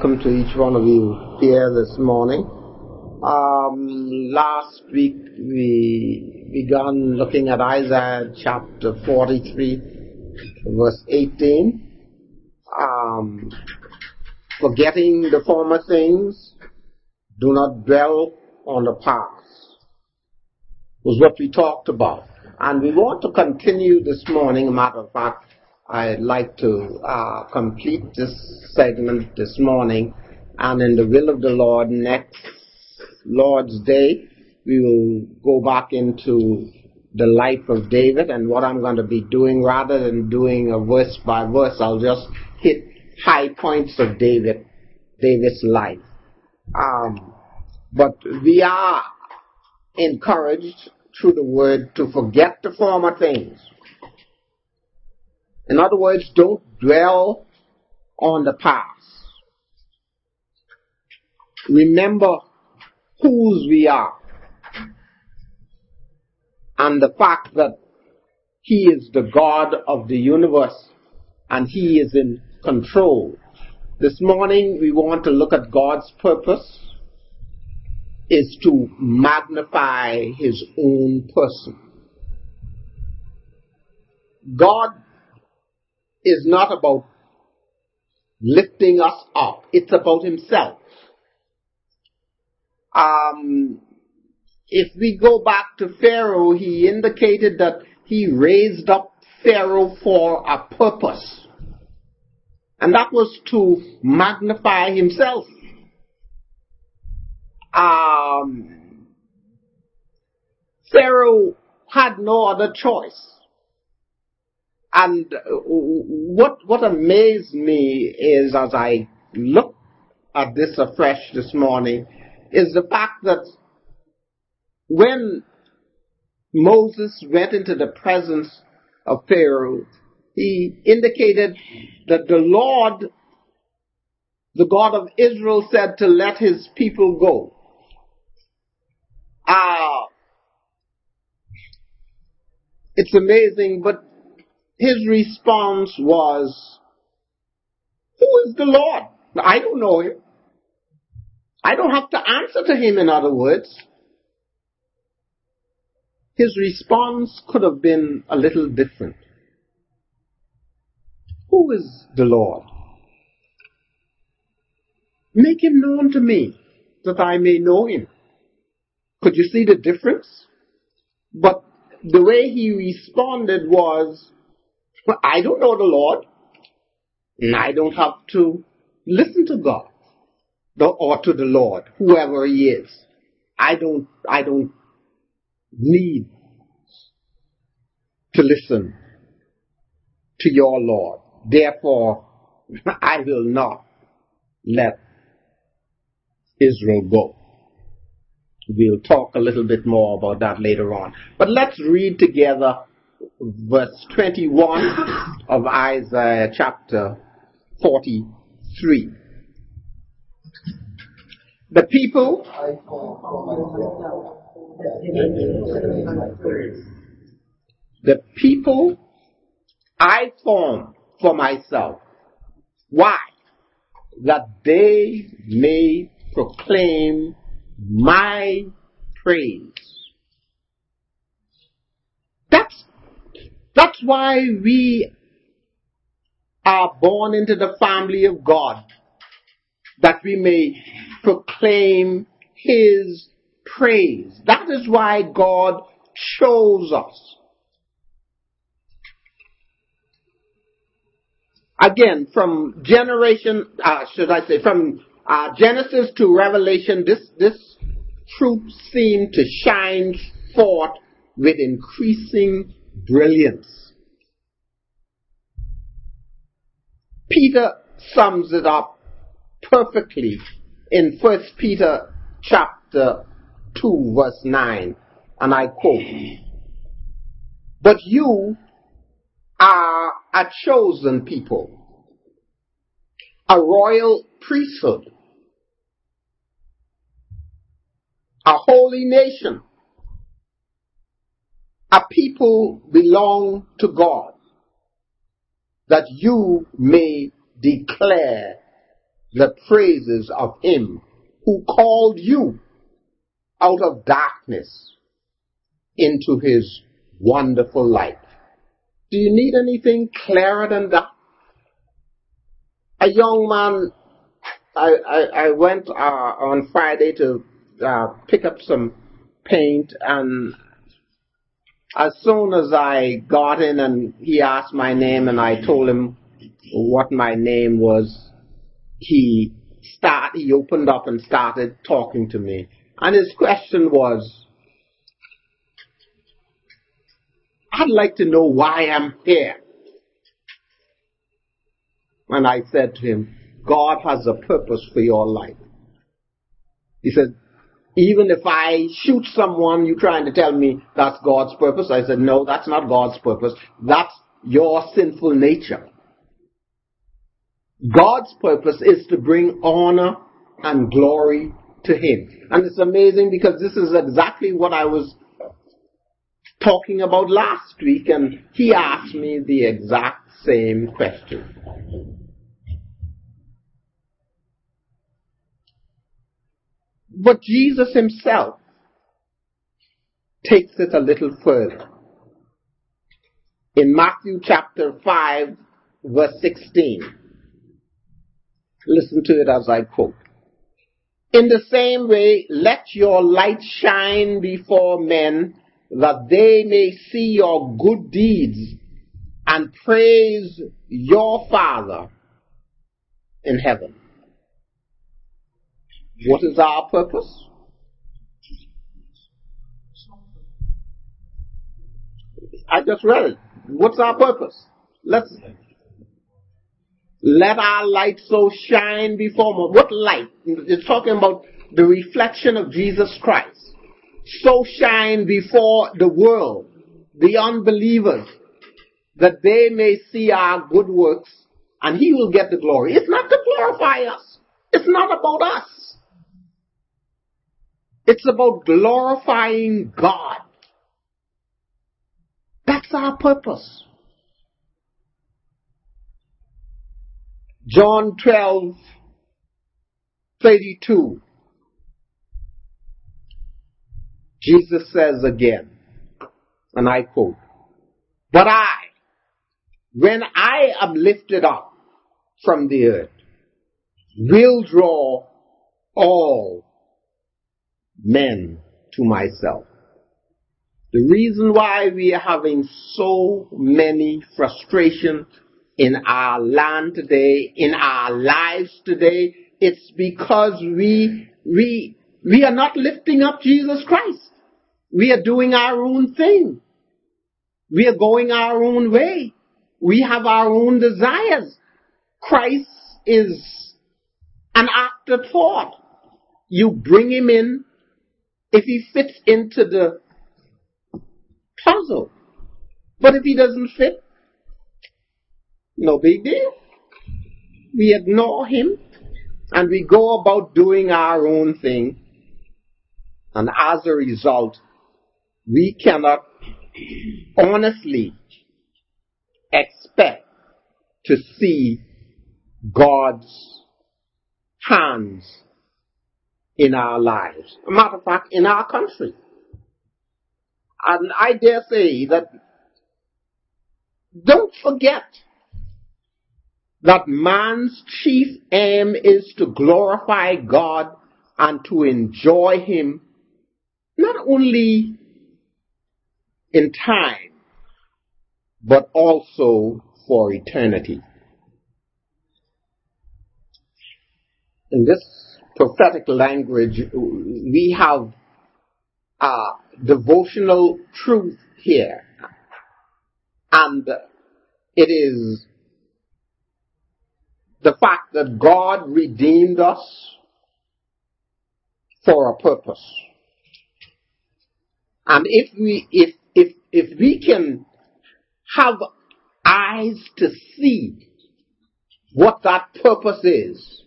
welcome to each one of you here this morning. Um, last week we began looking at Isaiah chapter 43, verse 18. Um, forgetting the former things, do not dwell on the past, was what we talked about. And we want to continue this morning, matter of fact, I'd like to uh, complete this segment this morning, and in the will of the Lord, next Lord's Day, we will go back into the life of David and what I'm going to be doing rather than doing a verse by verse. I'll just hit high points of David, David's life. Um, but we are encouraged through the word to forget the former things in other words, don't dwell on the past. Remember whose we are and the fact that He is the God of the universe and He is in control. This morning we want to look at God's purpose is to magnify His own person. God is not about lifting us up. It's about himself. Um, if we go back to Pharaoh, he indicated that he raised up Pharaoh for a purpose. And that was to magnify himself. Um, Pharaoh had no other choice. And what, what amazed me is as I look at this afresh this morning is the fact that when Moses went into the presence of Pharaoh, he indicated that the Lord, the God of Israel said to let his people go. Ah, uh, it's amazing, but his response was, Who is the Lord? I don't know him. I don't have to answer to him, in other words. His response could have been a little different. Who is the Lord? Make him known to me that I may know him. Could you see the difference? But the way he responded was, well, I don't know the Lord, and I don't have to listen to God or to the Lord, whoever He is. I don't, I don't need to listen to your Lord. Therefore, I will not let Israel go. We'll talk a little bit more about that later on. But let's read together verse 21 of Isaiah chapter 43. The people the people I form for myself. Why? That they may proclaim my praise. That's that's why we are born into the family of God, that we may proclaim His praise. That is why God chose us. Again, from generation, uh, should I say, from uh, Genesis to Revelation, this this truth seemed to shine forth with increasing brilliance. Peter sums it up perfectly in 1 Peter chapter 2 verse 9 and I quote, But you are a chosen people, a royal priesthood, a holy nation, a people belong to God, that you may declare the praises of him who called you out of darkness into his wonderful light. Do you need anything clearer than that? A young man, I, I, I went uh, on Friday to uh, pick up some paint and as soon as I got in and he asked my name and I told him what my name was, he start, he opened up and started talking to me. And his question was, I'd like to know why I'm here. And I said to him, God has a purpose for your life. He said, even if I shoot someone, you're trying to tell me that's God's purpose. I said, no, that's not God's purpose. That's your sinful nature. God's purpose is to bring honor and glory to Him. And it's amazing because this is exactly what I was talking about last week and he asked me the exact same question. But Jesus himself takes it a little further. In Matthew chapter 5 verse 16, listen to it as I quote. In the same way, let your light shine before men that they may see your good deeds and praise your Father in heaven. What is our purpose? I just read it. What's our purpose? Let's let our light so shine before. What light? It's talking about the reflection of Jesus Christ. So shine before the world, the unbelievers, that they may see our good works and he will get the glory. It's not to glorify us. It's not about us. It's about glorifying God. That's our purpose. John 12, 32. Jesus says again, and I quote, But I, when I am lifted up from the earth, will draw all men to myself. The reason why we are having so many frustrations in our land today, in our lives today, it's because we, we, we are not lifting up Jesus Christ. We are doing our own thing. We are going our own way. We have our own desires. Christ is an afterthought. You bring him in if he fits into the puzzle. But if he doesn't fit, no big deal. We ignore him and we go about doing our own thing. And as a result, we cannot honestly expect to see God's hands in our lives. A matter of fact, in our country. And I dare say that don't forget that man's chief aim is to glorify God and to enjoy Him not only in time, but also for eternity. In this prophetic language, we have a devotional truth here. And it is the fact that God redeemed us for a purpose. And if we, if if, if we can have eyes to see what that purpose is,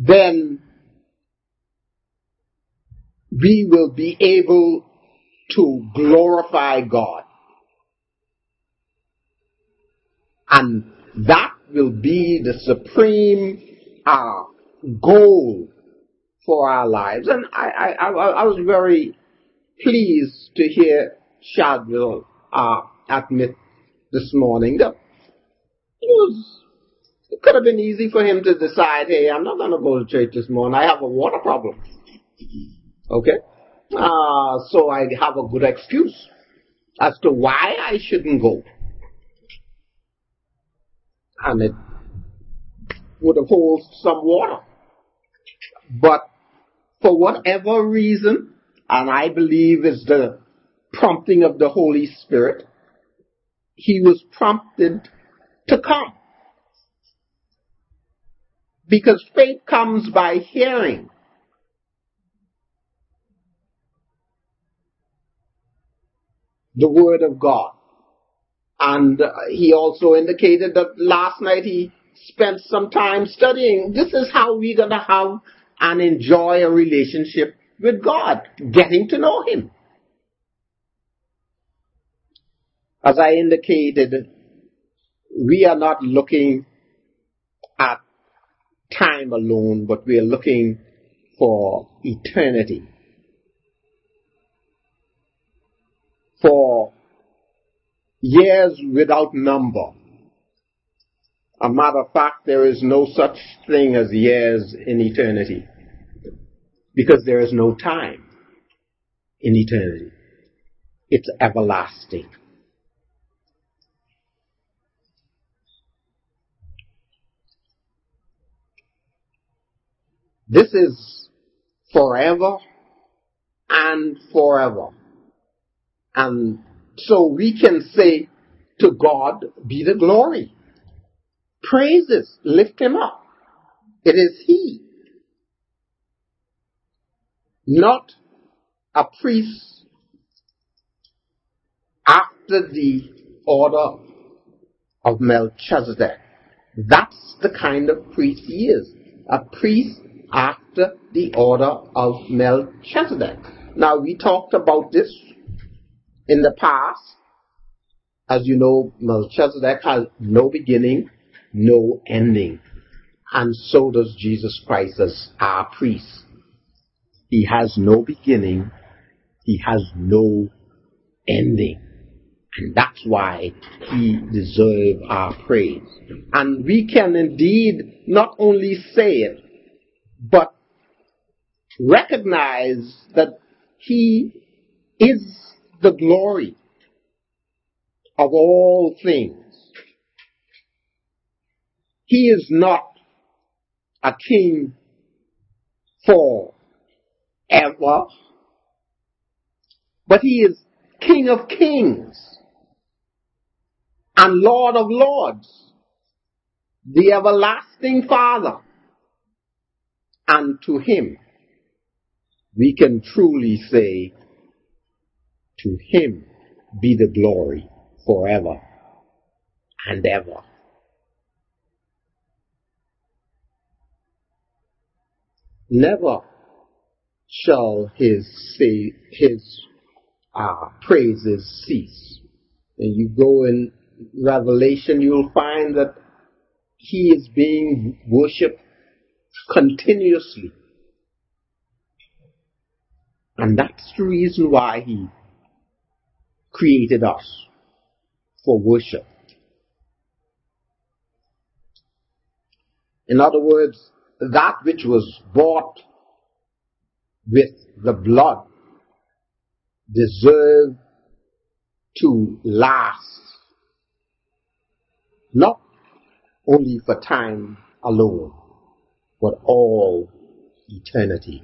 then we will be able to glorify God. And that will be the supreme uh, goal for our lives. And I, I, I, was very pleased to hear Shadwell uh, admit this morning that was it could have been easy for him to decide, hey, I'm not going to go to church this morning. I have a water problem. Okay? Uh, so I have a good excuse as to why I shouldn't go. And it would have held some water. But for whatever reason, and I believe is the prompting of the Holy Spirit, he was prompted to come. Because faith comes by hearing. The Word of God. And he also indicated that last night he spent some time studying. This is how we're going to have and enjoy a relationship with God, getting to know Him. As I indicated, we are not looking at time alone, but we are looking for eternity. For years without number. A matter of fact, there is no such thing as years in eternity. Because there is no time in eternity. It's everlasting. This is forever and forever. And so we can say to God be the glory. Praises, lift him up. It is he. Not a priest after the order of Melchizedek. That's the kind of priest he is. A priest after the order of Melchizedek. Now, we talked about this in the past. As you know, Melchizedek has no beginning, no ending. And so does Jesus Christ as our priest. He has no beginning, he has no ending. And that's why he deserves our praise. And we can indeed not only say it, but recognize that He is the glory of all things. He is not a king for ever, but he is King of kings and Lord of lords, the everlasting Father and to him, we can truly say, to him be the glory forever and ever. Never shall his say, his uh, praises cease. And you go in Revelation, you'll find that he is being worshipped continuously. And that's the reason why he created us for worship. In other words, that which was bought with the blood deserved to last, not only for time alone, but all eternity.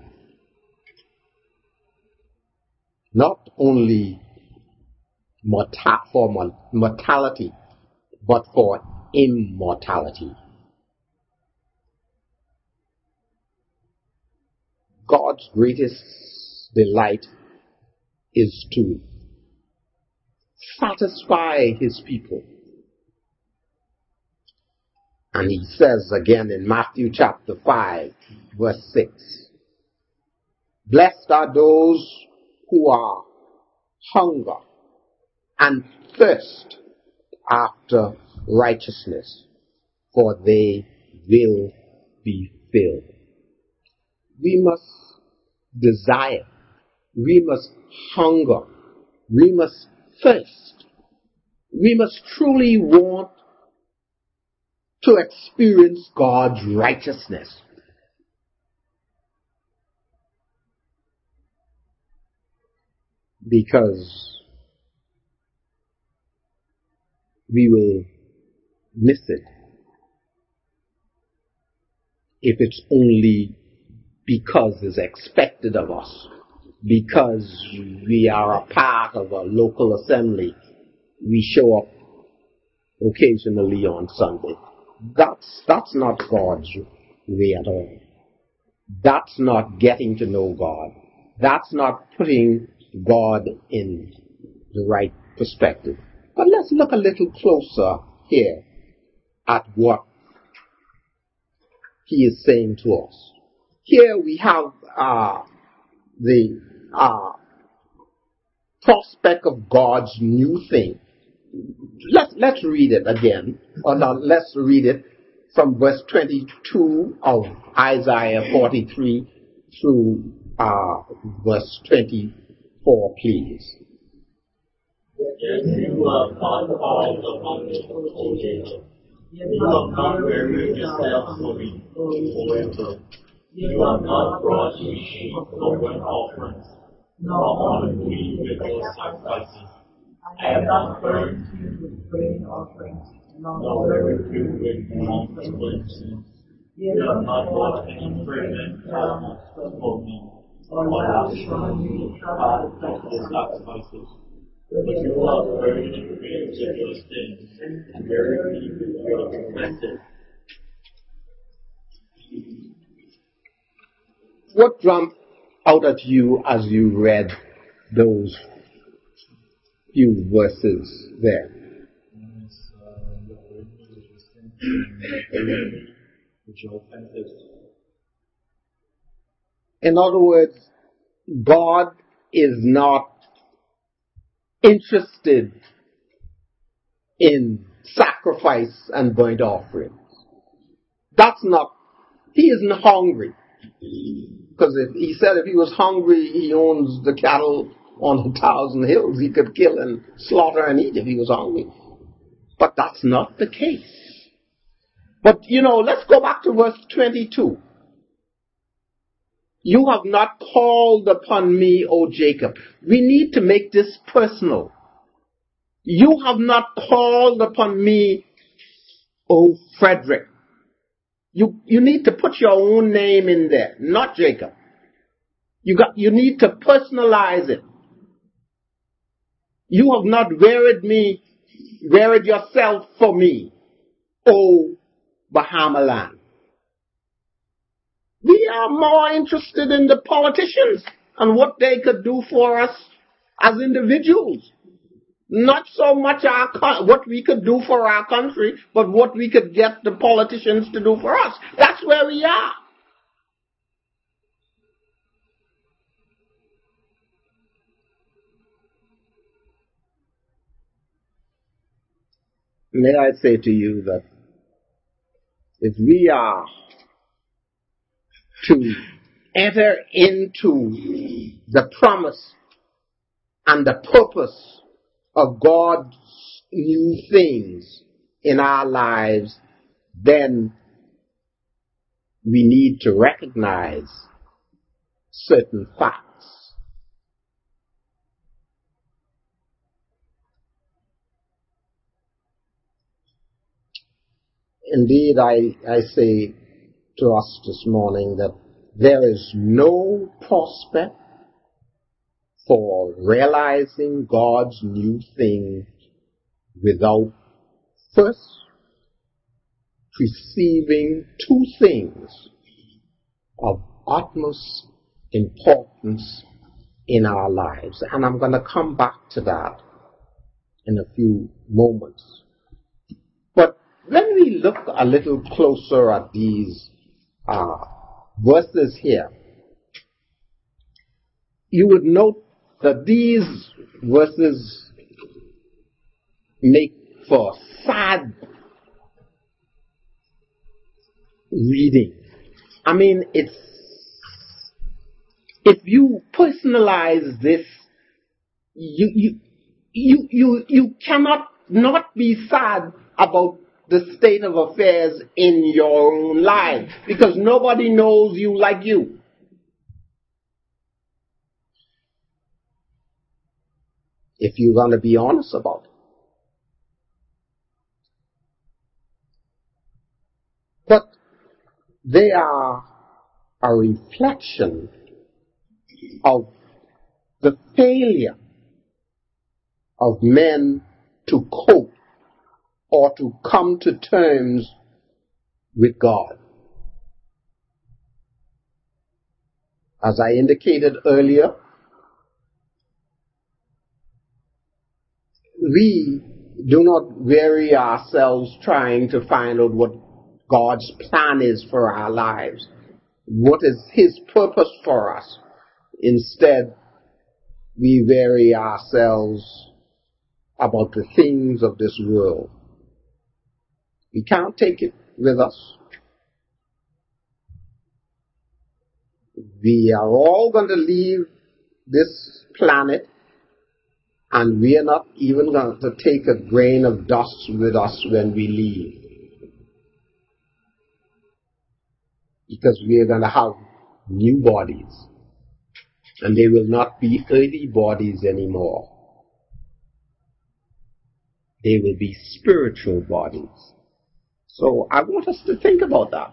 Not only for mortality, but for immortality. God's greatest delight is to satisfy his people and he says again in Matthew chapter 5, verse 6, Blessed are those who are hunger and thirst after righteousness, for they will be filled. We must desire. We must hunger. We must thirst. We must truly want to experience God's righteousness. Because we will miss it if it's only because it's expected of us, because we are a part of a local assembly, we show up occasionally on Sunday. That's, that's not God's way at all. That's not getting to know God. That's not putting God in the right perspective. But let's look a little closer here at what he is saying to us. Here we have uh, the uh, prospect of God's new thing. Let's, read it again. Or now let's read it from verse 22 of Isaiah 43 through uh, verse 24, please. You not O Jacob. You have not wearied yourself for me forever. You have not brought me sheep for offerings, nor honored me with your sacrifices. I have not burned you with grain offerings, nor wearied you with non-consolation. You have not brought any fragrant garments for me, or have shown me the trial of sacrifices. But you have buried me with your sins, and buried me with your offenses. What jumped out at you as you read those few verses there? In other words, God is not interested in sacrifice and burnt offerings. That's not, he isn't hungry. Because if he said if he was hungry, he owns the cattle on a thousand hills. He could kill and slaughter and eat if he was hungry. But that's not the case. But you know, let's go back to verse 22. You have not called upon me, O Jacob. We need to make this personal. You have not called upon me, O Frederick. You, you need to put your own name in there, not Jacob. You got, you need to personalize it. You have not wearied me, wearied yourself for me, O Bahamaland. We are more interested in the politicians and what they could do for us as individuals. Not so much our what we could do for our country, but what we could get the politicians to do for us. That's where we are. May I say to you that if we are to enter into the promise and the purpose of God's new things in our lives, then we need to recognize certain facts. Indeed, I, I say to us this morning that there is no prospect for realizing God's new thing without first perceiving two things of utmost importance in our lives. And I'm going to come back to that in a few moments. When we look a little closer at these uh, verses here, you would note that these verses make for sad reading. I mean, it's, if you personalize this, you, you, you, you, you cannot not be sad about the state of affairs in your own life because nobody knows you like you. If you're going to be honest about it. But they are a reflection of the failure of men to cope or to come to terms with God. As I indicated earlier, we do not weary ourselves trying to find out what God's plan is for our lives. What is His purpose for us? Instead, we weary ourselves about the things of this world. We can't take it with us. We are all going to leave this planet and we are not even going to take a grain of dust with us when we leave. Because we are going to have new bodies. And they will not be earthly bodies anymore. They will be spiritual bodies. So I want us to think about that.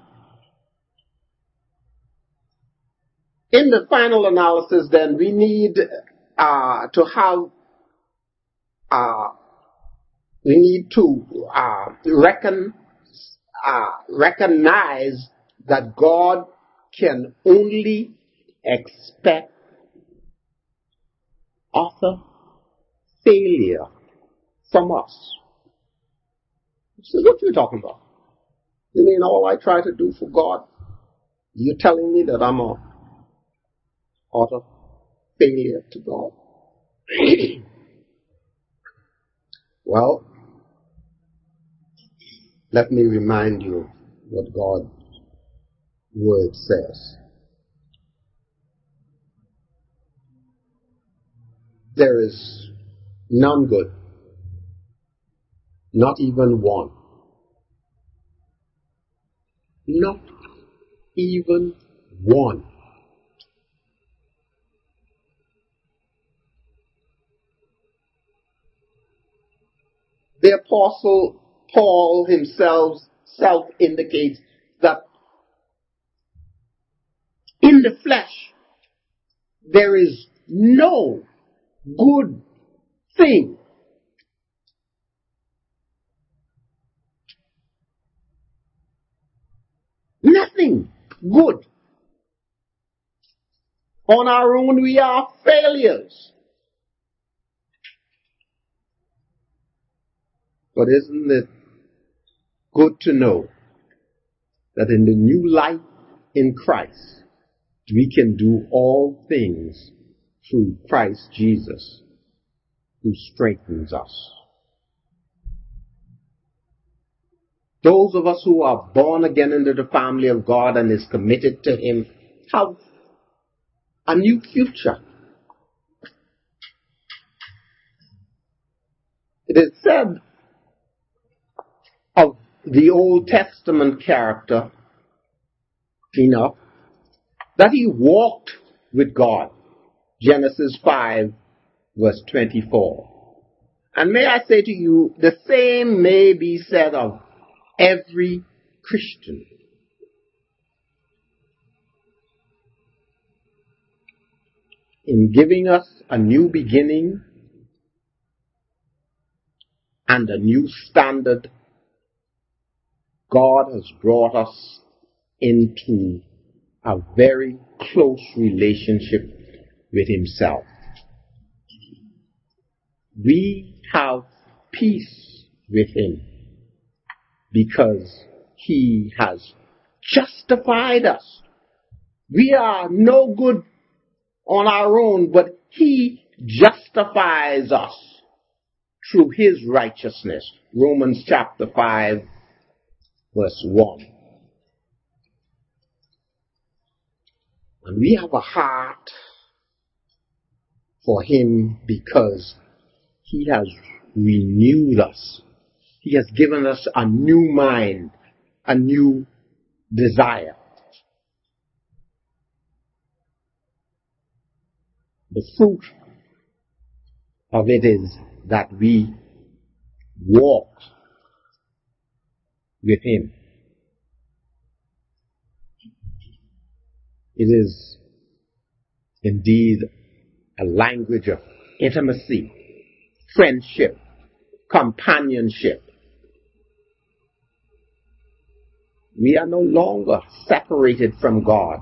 In the final analysis, then, we need uh, to have, uh, we need to uh, reckon, uh, recognize that God can only expect utter failure from us. So what are you talking about? You mean all I try to do for God? You're telling me that I'm a utter failure to God? well, let me remind you what God's word says. There is none good, not even one. Not even one. The apostle Paul himself self indicates that in the flesh there is no good thing. Nothing good. On our own we are failures. But isn't it good to know that in the new life in Christ, we can do all things through Christ Jesus who strengthens us. Those of us who are born again into the family of God and is committed to Him have a new future. It is said of the Old Testament character, Enoch, that he walked with God. Genesis 5 verse 24. And may I say to you, the same may be said of every Christian. In giving us a new beginning and a new standard, God has brought us into a very close relationship with Himself. We have peace with Him because He has justified us. We are no good on our own, but He justifies us through His righteousness. Romans chapter 5 verse 1. And we have a heart for Him because He has renewed us. He has given us a new mind, a new desire. The fruit of it is that we walk with Him. It is indeed a language of intimacy, friendship, companionship. We are no longer separated from God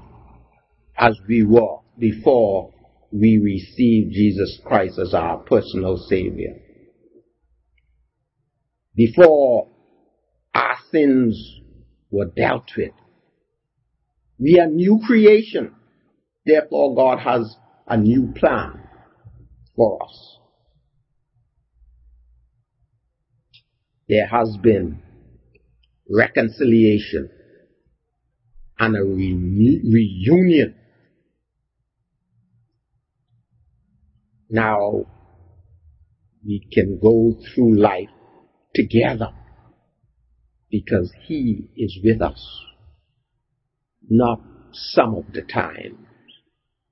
as we were before we received Jesus Christ as our personal Savior. Before our sins were dealt with, we are new creation. Therefore, God has a new plan for us. There has been reconciliation and a re- reunion. Now we can go through life together because He is with us not some of the time,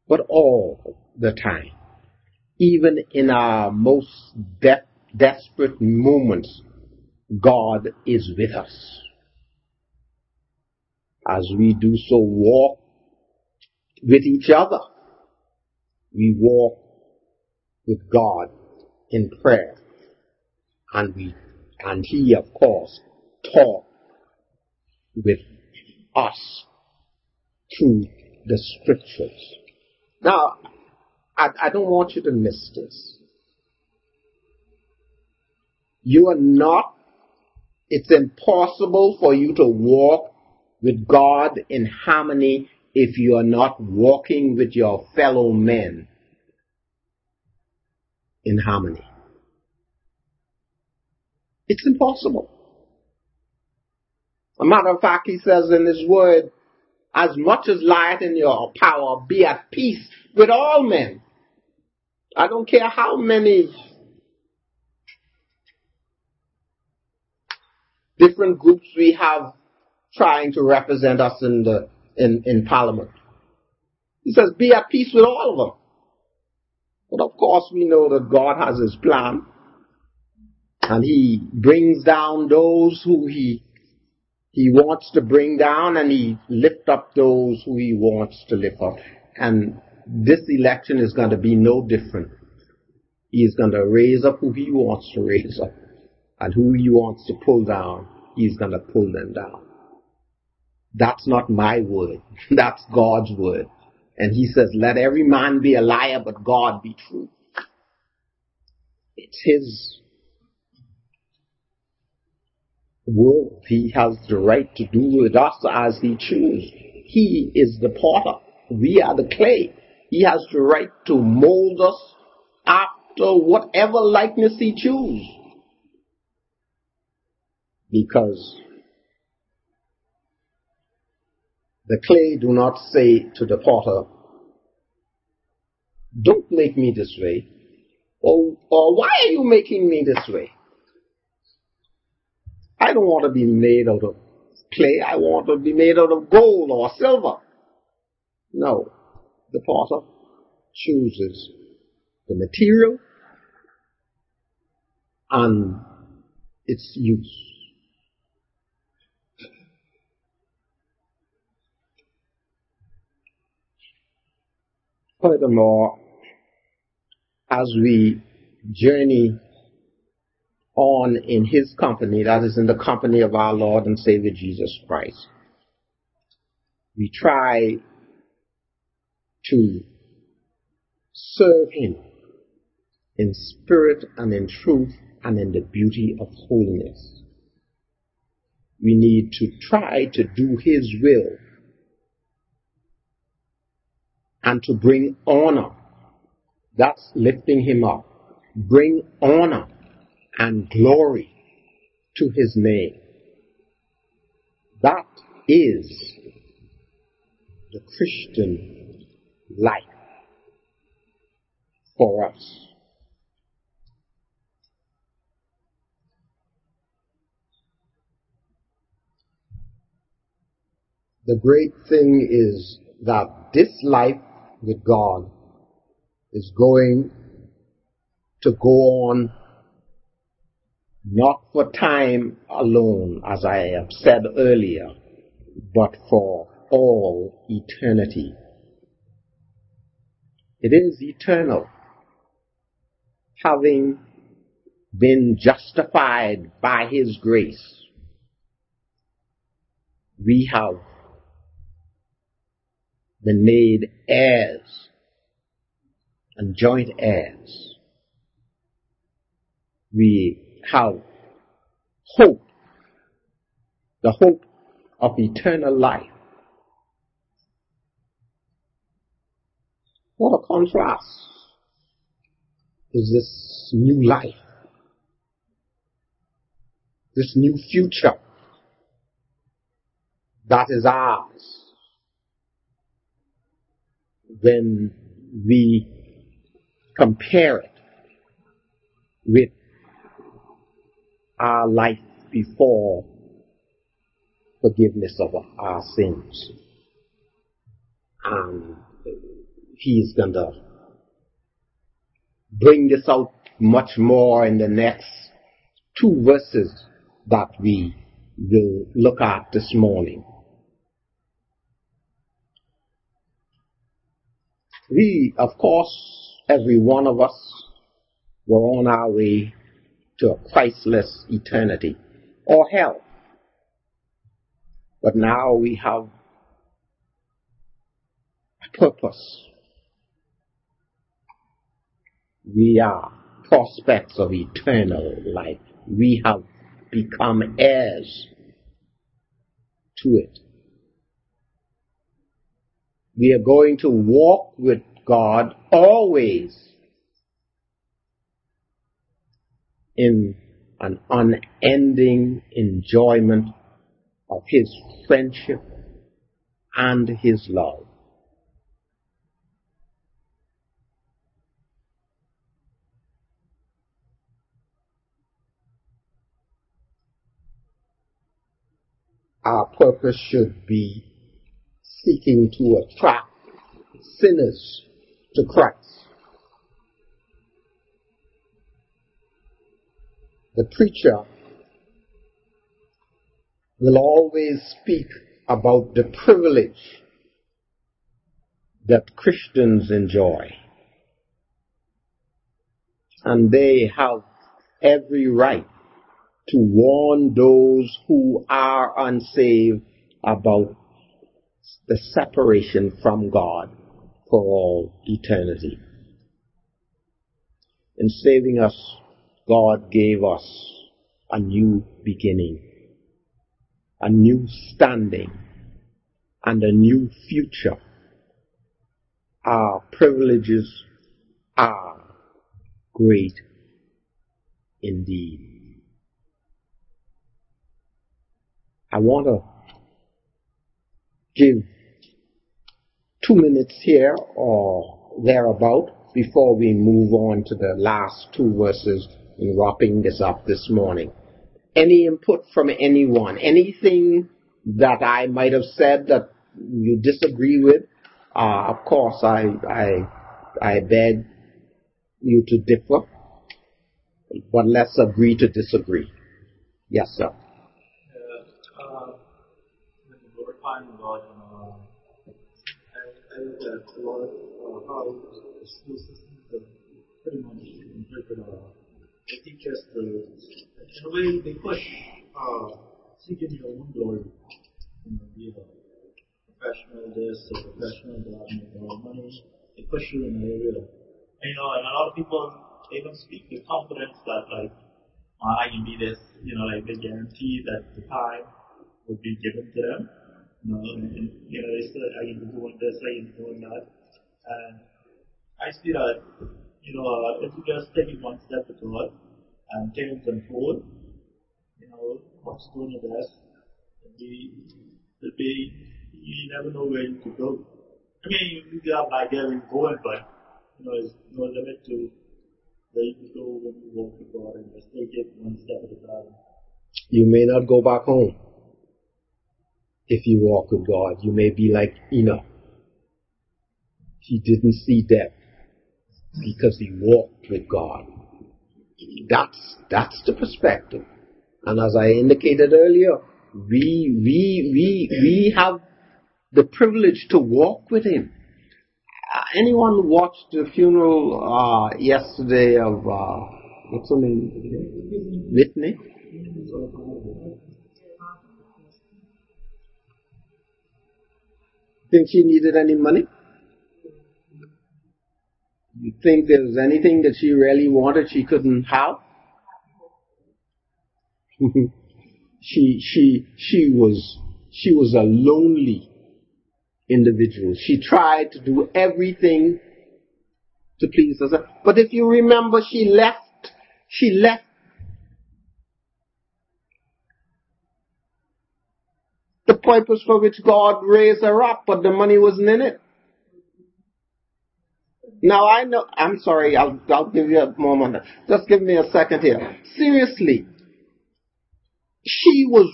but all the time. Even in our most de- desperate moments, God is with us. As we do so walk with each other, we walk with God in prayer. And we, and He of course talk with us through the scriptures. Now, I, I don't want you to miss this. You are not, it's impossible for you to walk with God in harmony if you are not walking with your fellow men in harmony. It's impossible. A matter of fact, he says in his word, as much as lieth in your power, be at peace with all men. I don't care how many different groups we have trying to represent us in the in, in parliament. He says, be at peace with all of them. But of course we know that God has his plan. And he brings down those who he he wants to bring down and he lift up those who he wants to lift up. And this election is going to be no different. He is going to raise up who he wants to raise up. And who he wants to pull down, he's going to pull them down. That's not my word. That's God's word. And he says, let every man be a liar, but God be true. It's his world. He has the right to do with us as he chooses. He is the potter. We are the clay. He has the right to mold us after whatever likeness he chooses. Because the clay do not say to the potter, don't make me this way, or, or why are you making me this way? I don't want to be made out of clay. I want to be made out of gold or silver. No. The potter chooses the material and its use. Furthermore, as we journey on in his company, that is in the company of our Lord and Savior Jesus Christ. We try to serve him in spirit and in truth and in the beauty of holiness. We need to try to do his will and to bring honor. That's lifting him up. Bring honor and glory to his name. That is the Christian life for us. The great thing is that this life with God is going to go on not for time alone, as I have said earlier, but for all eternity. It is eternal. Having been justified by His grace, we have been made heirs and joint heirs. We have hope, the hope of eternal life. What a contrast is this new life, this new future that is ours when we compare it with our life before forgiveness of our sins. And he's going to bring this out much more in the next two verses that we will look at this morning. We, of course, every one of us, were on our way to a Christless eternity or hell. But now we have a purpose. We are prospects of eternal life. We have become heirs to it. We are going to walk with God always in an unending enjoyment of His friendship and His love. Our purpose should be seeking to attract sinners to Christ. The preacher will always speak about the privilege that Christians enjoy. And they have every right to warn those who are unsaved about the separation from God for all eternity. In saving us, God gave us a new beginning, a new standing, and a new future. Our privileges are great indeed. I want to give two minutes here or thereabout before we move on to the last two verses in wrapping this up this morning. Any input from anyone? Anything that I might have said that you disagree with? Uh, of course, I, I, I beg you to differ, but let's agree to disagree. Yes, sir. Uh, uh, look at a lot of how the school systems have pretty much interpret uh, the teachers to, in a way, they push uh, seeking your own glory. You know, be a professional this, a professional that, make a lot of money. They push you in that area. And, you know, and a lot of people, they don't speak with confidence that, like, uh, I can be this, you know, like they guarantee that the time would be given to them. You know, they said I can be doing this, I can be doing that. And I see that, you know, uh, if you just take it one step at God and take control, you know, what's your best, it'll be, it'll be, you never know where you could go. I mean, you get up like getting going, but you know, there's no limit to where you can go when you walk with God and just take it one step at a time. You may not go back home if you walk with God. You may be like Enoch. He didn't see death because he walked with God. That's, that's the perspective. And as I indicated earlier, we, we, we, we have the privilege to walk with him. Anyone watched the funeral uh, yesterday of uh, what's her name? Whitney. Think she needed any money? You think there was anything that she really wanted she couldn't have? she she she was she was a lonely individual. She tried to do everything to please herself. But if you remember, she left, she left the purpose for which God raised her up, but the money wasn't in it. Now I know, I'm sorry, I'll, I'll give you a moment. Just give me a second here. Seriously, she was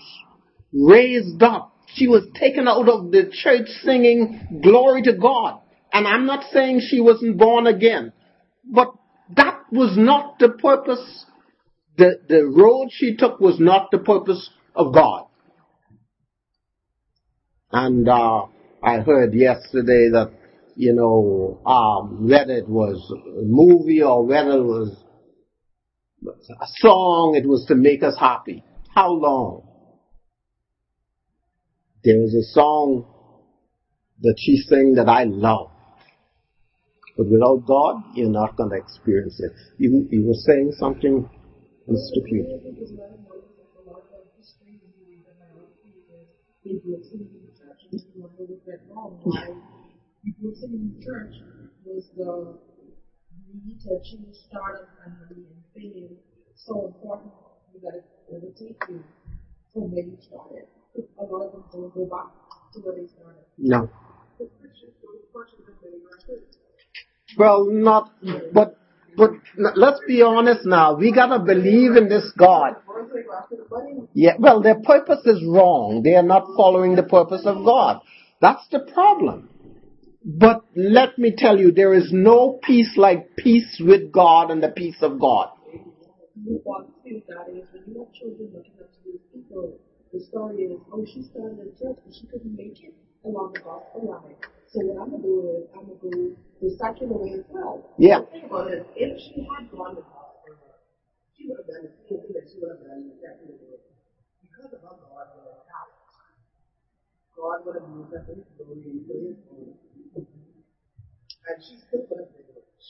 raised up she was taken out of the church singing glory to God. And I'm not saying she wasn't born again, but that was not the purpose. The, the road she took was not the purpose of God. And, uh, I heard yesterday that, you know, um, whether it was a movie or whether it was a song, it was to make us happy. How long? There is a song that she sang that I love. But without God, you're not going to experience it. You, you were saying something, Mr. Pugh. Church was the need to achieve stardom and and fame so important got to overtake you from where you started a lot of them don't go back to where they started. No. Well, not, but, but let's be honest now. We gotta believe in this God. Yeah, well, their purpose is wrong. They are not following the purpose of God. That's the problem. But let me tell you, there is no peace like peace with God and the peace of God. The story is, oh, she started a church, but she couldn't make it along the gospel line. So what I'm gonna do is I'm gonna go the secular way as well. Yeah. The thing about it, if she had gone to line, she would have done the same thing that she would have done in the secular way. Because of her God, God would have used her for his glory and for his own. And she still would have been rich.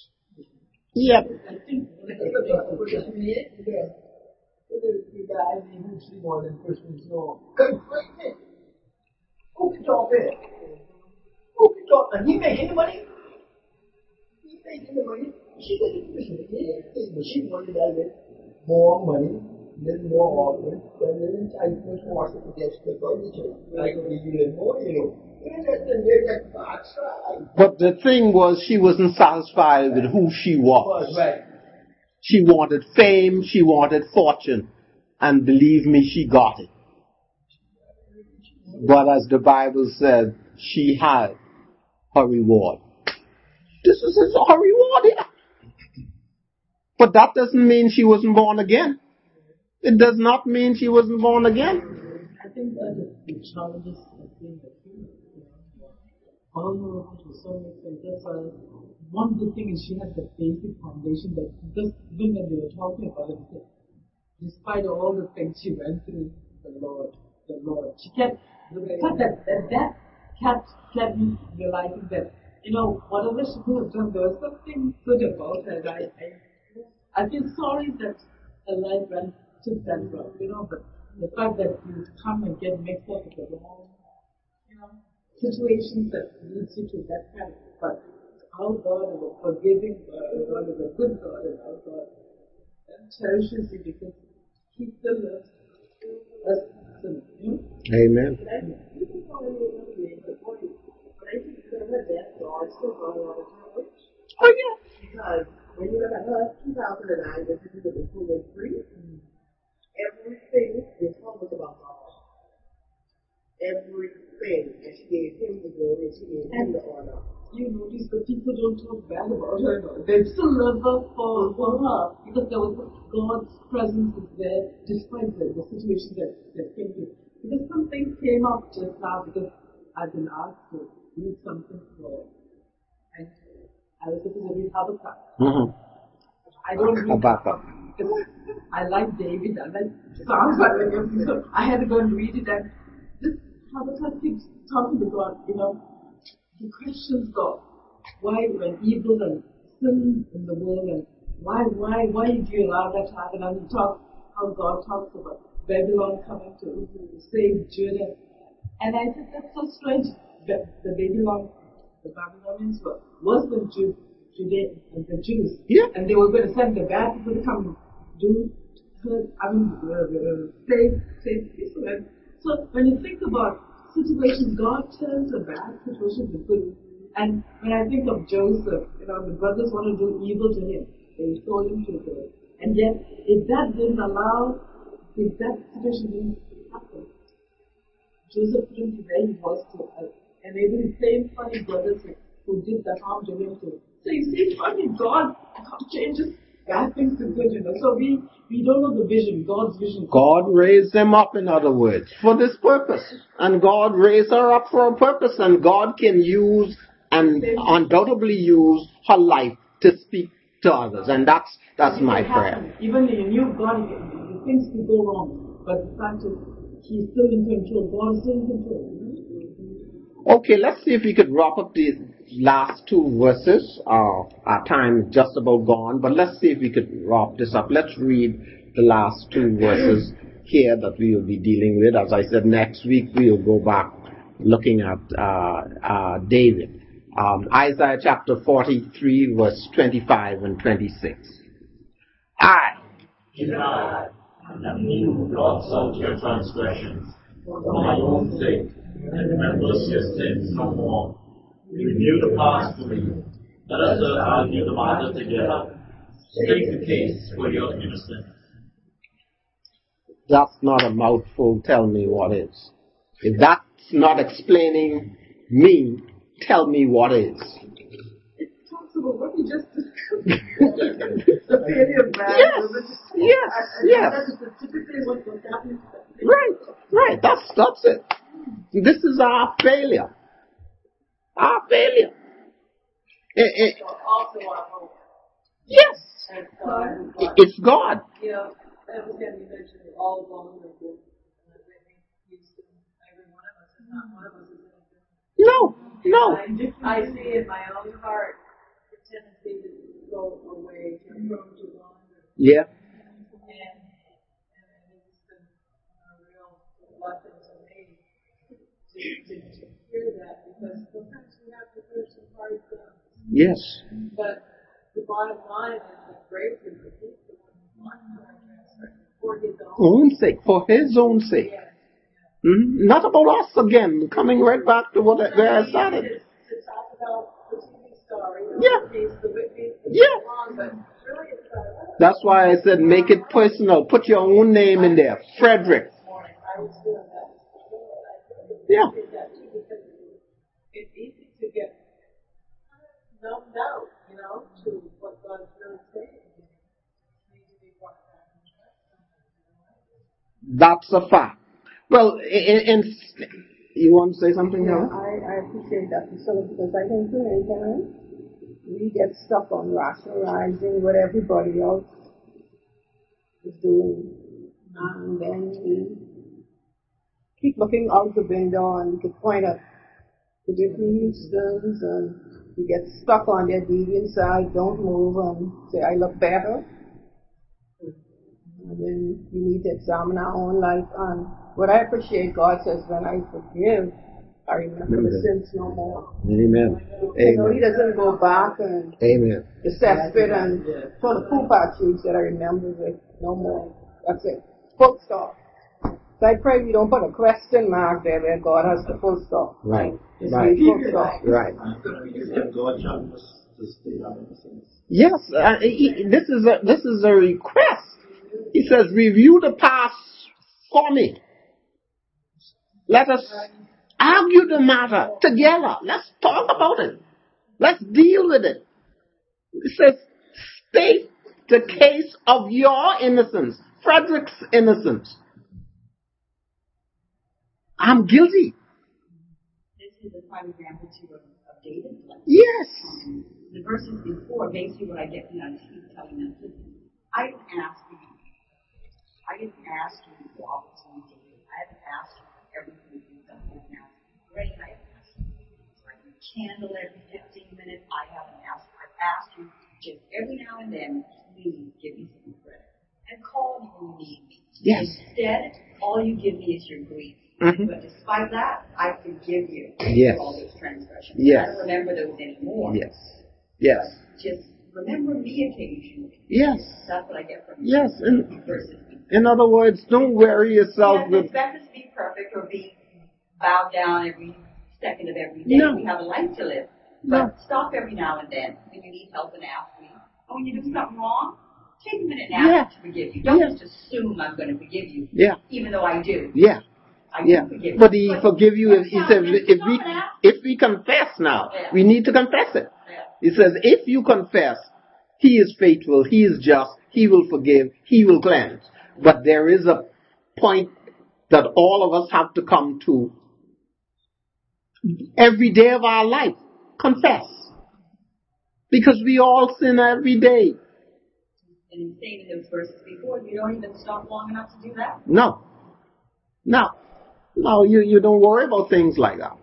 Yep. I think of the things that the guy who she wanted Christians know. Good great Who can talk there? Who can talk? And he made any money? He made any money. She didn't Christian anything, but she wanted that with more money, then more often, then then enticement more to get the furniture. Like you live more, you know. But the thing was, she wasn't satisfied with who she was. was right. She wanted fame, she wanted fortune, and believe me, she got it. But as the Bible said, she had her reward. This is her reward here. But that doesn't mean she wasn't born again. It does not mean she wasn't born again. I think that is the challenges of being a human. All her to so many That's why one good thing is she had the basic foundation that just even when they were talking about it, despite all the things she went through, the Lord, the Lord, she kept, but that, that, that kept, kept me realizing that, you know, whatever she could have done, there was something good about her. I, I, I feel sorry that her life went to that road, you know, but the fact that you come and get mixed up with the wrong, you know, situations that leads you to that kind of, but our God is a forgiving God, our God is a good God, and our God cherishes you because He still loves us. Amen. But I think that's still going on her age. Oh yeah. Because when you look at her 2009, this is the COVID free, everything is almost about God. Everything. And she gave him the glory and she gave him the honor. You notice that people don't talk bad about her. no. They still love her for, for her because there was God's presence was there despite the, the situation that, that came to. Because something came up just now because I've been asked to read something for I was supposed to read Habakkuk. hmm I don't read Habakkuk. I like David, I like Psalms, I like everything. So I had to go and read it and this Habakkuk keeps talking to God, you know, he questions God. Why when evil and sin in the world and why why why did you allow that to happen? And he talks how God talks about Babylon coming to save Judah. And I said that's so strange. The, the Babylon the Babylonians were worse than Jew, Judea and the Jews. Yeah. And they were going to send the bad people to come do hurt, I mean, uh, uh, save, save Israel. So when you think about situations, God turns a bad situation to good. And when I think of Joseph, you know, the brothers want to do evil to him. They sold him to the And yet, if that didn't allow, if that situation didn't happen, Joseph couldn't be where he was to uh, enable his same funny brothers who did the harm to him to. So you see, funny God changes bad things to good, you know. So we, we don't know the vision, God's vision. God raised them up, in other words, for this purpose. And God raised her up for a purpose, and God can use and undoubtedly use her life to speak to others. And that's that's my prayer. Even in new God, things can go wrong. But the fact is, He's still in control. God is still in control. Okay, let's see if we could wrap up these last two verses. Uh, our time is just about gone, but let's see if we could wrap this up. Let's read the last two verses here that we will be dealing with. As I said, next week we will go back looking at uh, uh, David. Um, Isaiah chapter 43, verse 25 and 26. I, Even I am he who blots out your transgressions for my own sake, and remembers your sins no more. Review the past for me. Let us uh, argue the matter together. State the case for your innocence. that's not a mouthful, tell me what is. If that's not explaining me, tell me what is. It talks about what we just discussed. the failure of man. Yes, religious- yes, and- and yes. That is typically what was happening. Right, right. That's that's it. This is our failure. Our failure. It- it- Also our hope. yes, And God, it- it's God. you that was going to be mentioned all along the book. And Whitney Houston, every one of us is not one of us is anything. No, no. I, I see in my own heart the tendency to go away, to prone to wander. Yeah, And, and it's been a real blessing to me to, hear that because sometimes we have to hear some hard yes. But the bottom line is that grace is the peace one wants for his own. Sake, for His own sake. Yes. Mhm. Not about us again. Coming right back to what where I started. To talk about the TV star, you Yeah. the the Whitney's, Yeah. Long, but really it's about. That's why I said make it personal. Put your own name in there, Frederick. This morning, I was doing that. I really Yeah. appreciate that too because it's easy to get numbed out, you know, to what God's really saying. You need to be brought back in trust. That's a fact. Well, in, in you want to say something, Yeah, Helen? I, I appreciate that, Priscilla, because I think too many times we get stuck on rationalizing what everybody else is doing. And then we keep looking out the window and we could point at the Whitney Houstons and we get stuck on their deviant side, don't move and say, I look better. And then we need to examine our own life. And what I appreciate, God says, when I forgive, I remember the sins no more. Amen. You know, He doesn't go back and Amen. assess it and throw the poop at you. He said, I remember it no more. That's it. Full stop. So I pray we don't put a question mark there where God has the full stop. Right. Right. Right. God trying to stay out of the sense. Yes, uh, he- this is a this is a request. He says, "Review the past for me. Let us argue the matter together. Let's talk about it. Let's deal with it." He says, "State the case of your innocence, Frederick's innocence. I'm guilty. This is a prime example too of, of David's life. Yes, Um, the verses before, basically what I get from that is he's telling them, I didn't ask you. I didn't ask you to walk with me, David. I haven't asked you for everything you've done. I haven't asked you for. I haven't asked you for a candle every 15 minutes. I haven't asked. I've asked you just every now and then, please give me some credit and call me when you need me. Yes. Instead, all you give me is your grief. Mhm. But despite that, I forgive you Yes. for all those transgressions. Yes. I don't remember those anymore. yes, yes, Just remember me occasionally. yes, That's what I get from you. yes. And in other words, don't worry yourself Yes, with it's better to be perfect or be bowed down every second of every day. No. We have a life to live. No. Stop every now and then when you need help and ask me. Oh, when you do something wrong, take a minute now Yeah. to forgive you. Don't Yeah. just assume I'm going to forgive you, yeah, even though I do. yeah. I Yeah, forgive but he forgive you if he says if we if we confess now, Yeah. we need to confess it. Yeah. He says if you confess, he is faithful, he is just, he will forgive, he will cleanse. But there is a point that all of us have to come to every day of our life. Confess. Because we all sin every day. And in saying in those verses before, you don't even stop long enough to do that. No. No. No, you, you don't worry about things like that.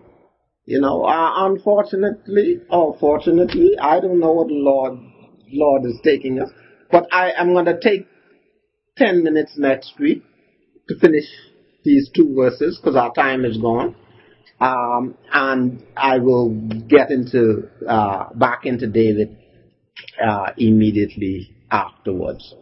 You know, uh, unfortunately, or fortunately, I don't know what the Lord, Lord is taking us, but I am going to take 10 minutes next week to finish these two verses because our time is gone. Um, and I will get into, uh, back into David, uh, immediately afterwards.